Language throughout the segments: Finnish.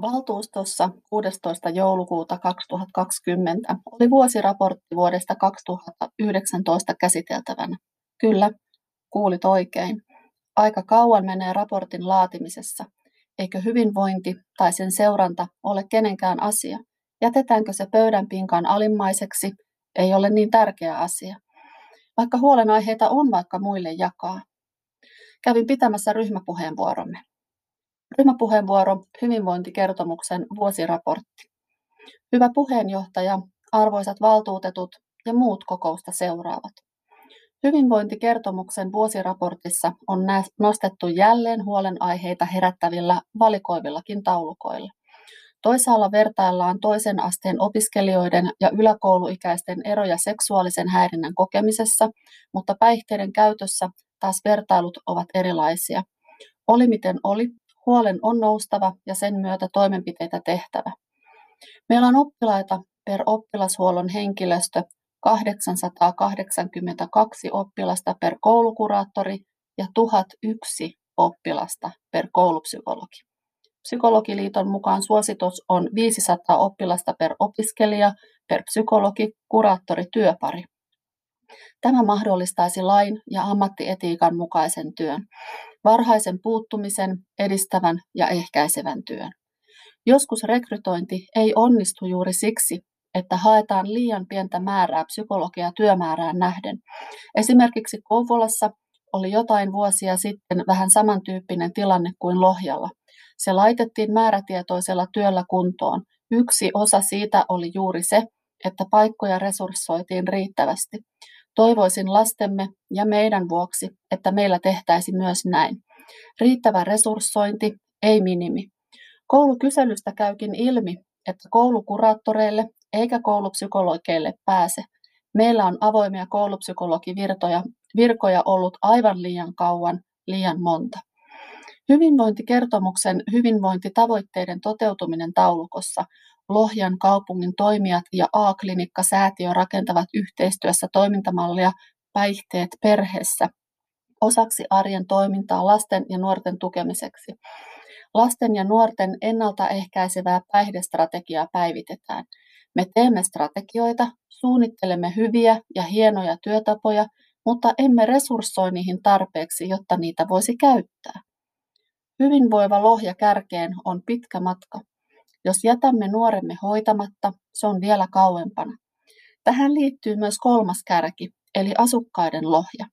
Valtuustossa 16. joulukuuta 2020 oli vuosiraportti vuodesta 2019 käsiteltävänä. Kyllä, kuulit oikein. Aika kauan menee raportin laatimisessa. Eikö hyvinvointi tai sen seuranta ole kenenkään asia? Jätetäänkö se pöydän pinkan alimmaiseksi? Ei ole niin tärkeä asia. Vaikka huolenaiheita on vaikka muille jakaa. Kävin pitämässä ryhmäpuheenvuoromme. Ryhmäpuheenvuoro hyvinvointikertomuksen vuosiraportti. Hyvä puheenjohtaja, arvoisat valtuutetut ja muut kokousta seuraavat. Hyvinvointikertomuksen vuosiraportissa on nostettu jälleen huolenaiheita herättävillä valikoivillakin taulukoilla. Toisaalla vertaillaan toisen asteen opiskelijoiden ja yläkouluikäisten eroja seksuaalisen häirinnän kokemisessa, mutta päihteiden käytössä taas vertailut ovat erilaisia. Oli miten oli, huolen on noustava ja sen myötä toimenpiteitä tehtävä. Meillä on oppilaita per oppilashuollon henkilöstö 882 oppilasta per koulukuraattori ja 1001 oppilasta per koulupsykologi. Psykologiliiton mukaan suositus on 500 oppilasta per opiskelija per psykologi, kuraattori, työpari. Tämä mahdollistaisi lain ja ammattietiikan mukaisen työn, varhaisen puuttumisen, edistävän ja ehkäisevän työn. Joskus rekrytointi ei onnistu juuri siksi, että haetaan liian pientä määrää psykologia työmäärään nähden. Esimerkiksi Kouvolassa oli jotain vuosia sitten vähän samantyyppinen tilanne kuin Lohjalla. Se laitettiin määrätietoisella työllä kuntoon. Yksi osa siitä oli juuri se, että paikkoja resurssoitiin riittävästi. Toivoisin lastemme ja meidän vuoksi, että meillä tehtäisi myös näin. Riittävä resurssointi, ei minimi. Koulukyselystä käykin ilmi, että koulukuraattoreille eikä koulupsykologeille pääse. Meillä on avoimia koulupsykologivirtoja virkoja ollut aivan liian kauan, liian monta. Hyvinvointikertomuksen hyvinvointitavoitteiden toteutuminen taulukossa Lohjan kaupungin toimijat ja A-klinikka-säätiö rakentavat yhteistyössä toimintamallia päihteet perheessä osaksi arjen toimintaa lasten ja nuorten tukemiseksi. Lasten ja nuorten ennaltaehkäisevää päihdestrategiaa päivitetään. Me teemme strategioita, suunnittelemme hyviä ja hienoja työtapoja, mutta emme resurssoi niihin tarpeeksi, jotta niitä voisi käyttää. Hyvinvoiva lohja kärkeen on pitkä matka. Jos jätämme nuoremme hoitamatta, se on vielä kauempana. Tähän liittyy myös kolmas kärki, eli asukkaiden lohja.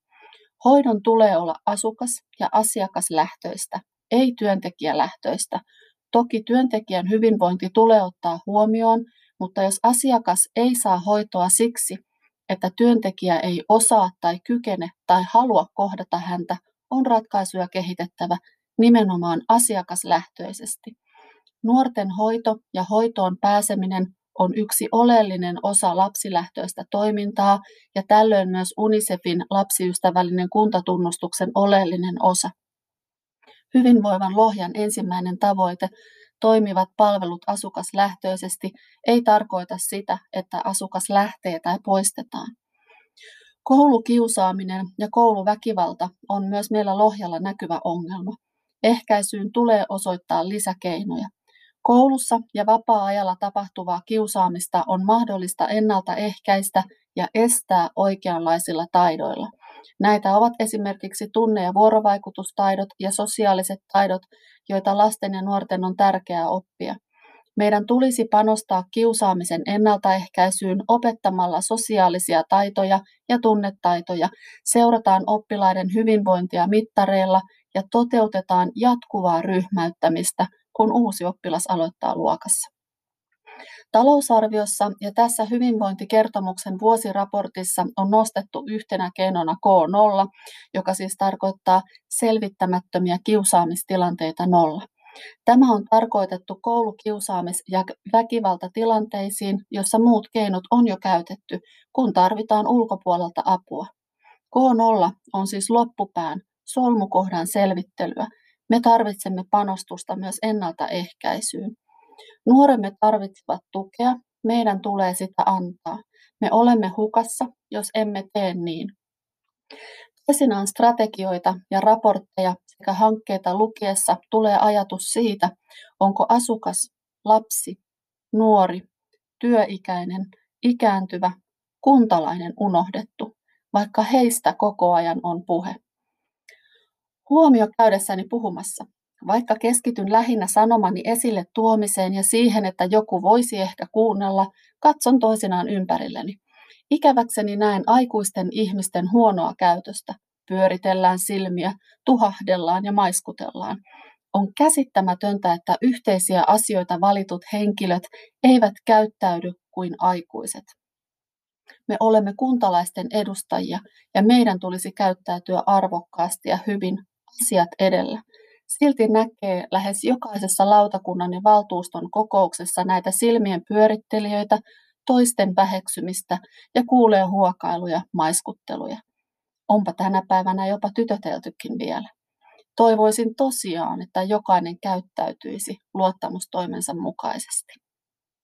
Hoidon tulee olla asukas- ja asiakaslähtöistä, ei työntekijälähtöistä. Toki työntekijän hyvinvointi tulee ottaa huomioon, mutta jos asiakas ei saa hoitoa siksi, että työntekijä ei osaa tai kykene tai halua kohdata häntä, on ratkaisuja kehitettävä nimenomaan asiakaslähtöisesti. Nuorten hoito ja hoitoon pääseminen on yksi oleellinen osa lapsilähtöistä toimintaa ja tällöin myös UNICEFin lapsiystävällinen kuntatunnustuksen oleellinen osa. Hyvinvoivan Lohjan ensimmäinen tavoite, toimivat palvelut asukaslähtöisesti, ei tarkoita sitä, että asukas lähtee tai poistetaan. Koulukiusaaminen ja kouluväkivalta on myös meillä Lohjalla näkyvä ongelma. Ehkäisyyn tulee osoittaa lisäkeinoja. Koulussa ja vapaa-ajalla tapahtuvaa kiusaamista on mahdollista ennaltaehkäistä ja estää oikeanlaisilla taidoilla. Näitä ovat esimerkiksi tunne- ja vuorovaikutustaidot ja sosiaaliset taidot, joita lasten ja nuorten on tärkeää oppia. Meidän tulisi panostaa kiusaamisen ennaltaehkäisyyn opettamalla sosiaalisia taitoja ja tunnetaitoja, seurataan oppilaiden hyvinvointia mittareilla ja toteutetaan jatkuvaa ryhmäyttämistä, kun uusi oppilas aloittaa luokassa. Talousarviossa ja tässä hyvinvointikertomuksen vuosiraportissa on nostettu yhtenä keinona K0, joka siis tarkoittaa selvittämättömiä kiusaamistilanteita nolla. Tämä on tarkoitettu koulukiusaamis- ja väkivaltatilanteisiin, jossa muut keinot on jo käytetty, kun tarvitaan ulkopuolelta apua. K0 on siis loppupään, solmukohdan selvittelyä. Me tarvitsemme panostusta myös ennaltaehkäisyyn. Nuoremme tarvitsevat tukea, meidän tulee sitä antaa. Me olemme hukassa, jos emme tee niin. Toisinaan strategioita ja raportteja sekä hankkeita lukiessa tulee ajatus siitä, onko asukas lapsi, nuori, työikäinen, ikääntyvä, kuntalainen unohdettu, vaikka heistä koko ajan on puhe. Huomio käydessäni puhumassa. Vaikka keskityn lähinnä sanomani esille tuomiseen ja siihen, että joku voisi ehkä kuunnella, katson toisinaan ympärilleni. Ikäväkseni näen aikuisten ihmisten huonoa käytöstä. Pyöritellään silmiä, tuhahdellaan ja maiskutellaan. On käsittämätöntä, että yhteisiä asioita valitut henkilöt eivät käyttäydy kuin aikuiset. Me olemme kuntalaisten edustajia ja meidän tulisi käyttäytyä arvokkaasti ja hyvin asiat edellä. Silti näkee lähes jokaisessa lautakunnan ja valtuuston kokouksessa näitä silmien pyörittelijöitä, toisten väheksymistä ja kuulee huokailuja, maiskutteluja. Onpa tänä päivänä jopa tytöteltykin vielä. Toivoisin tosiaan, että jokainen käyttäytyisi luottamustoimensa mukaisesti.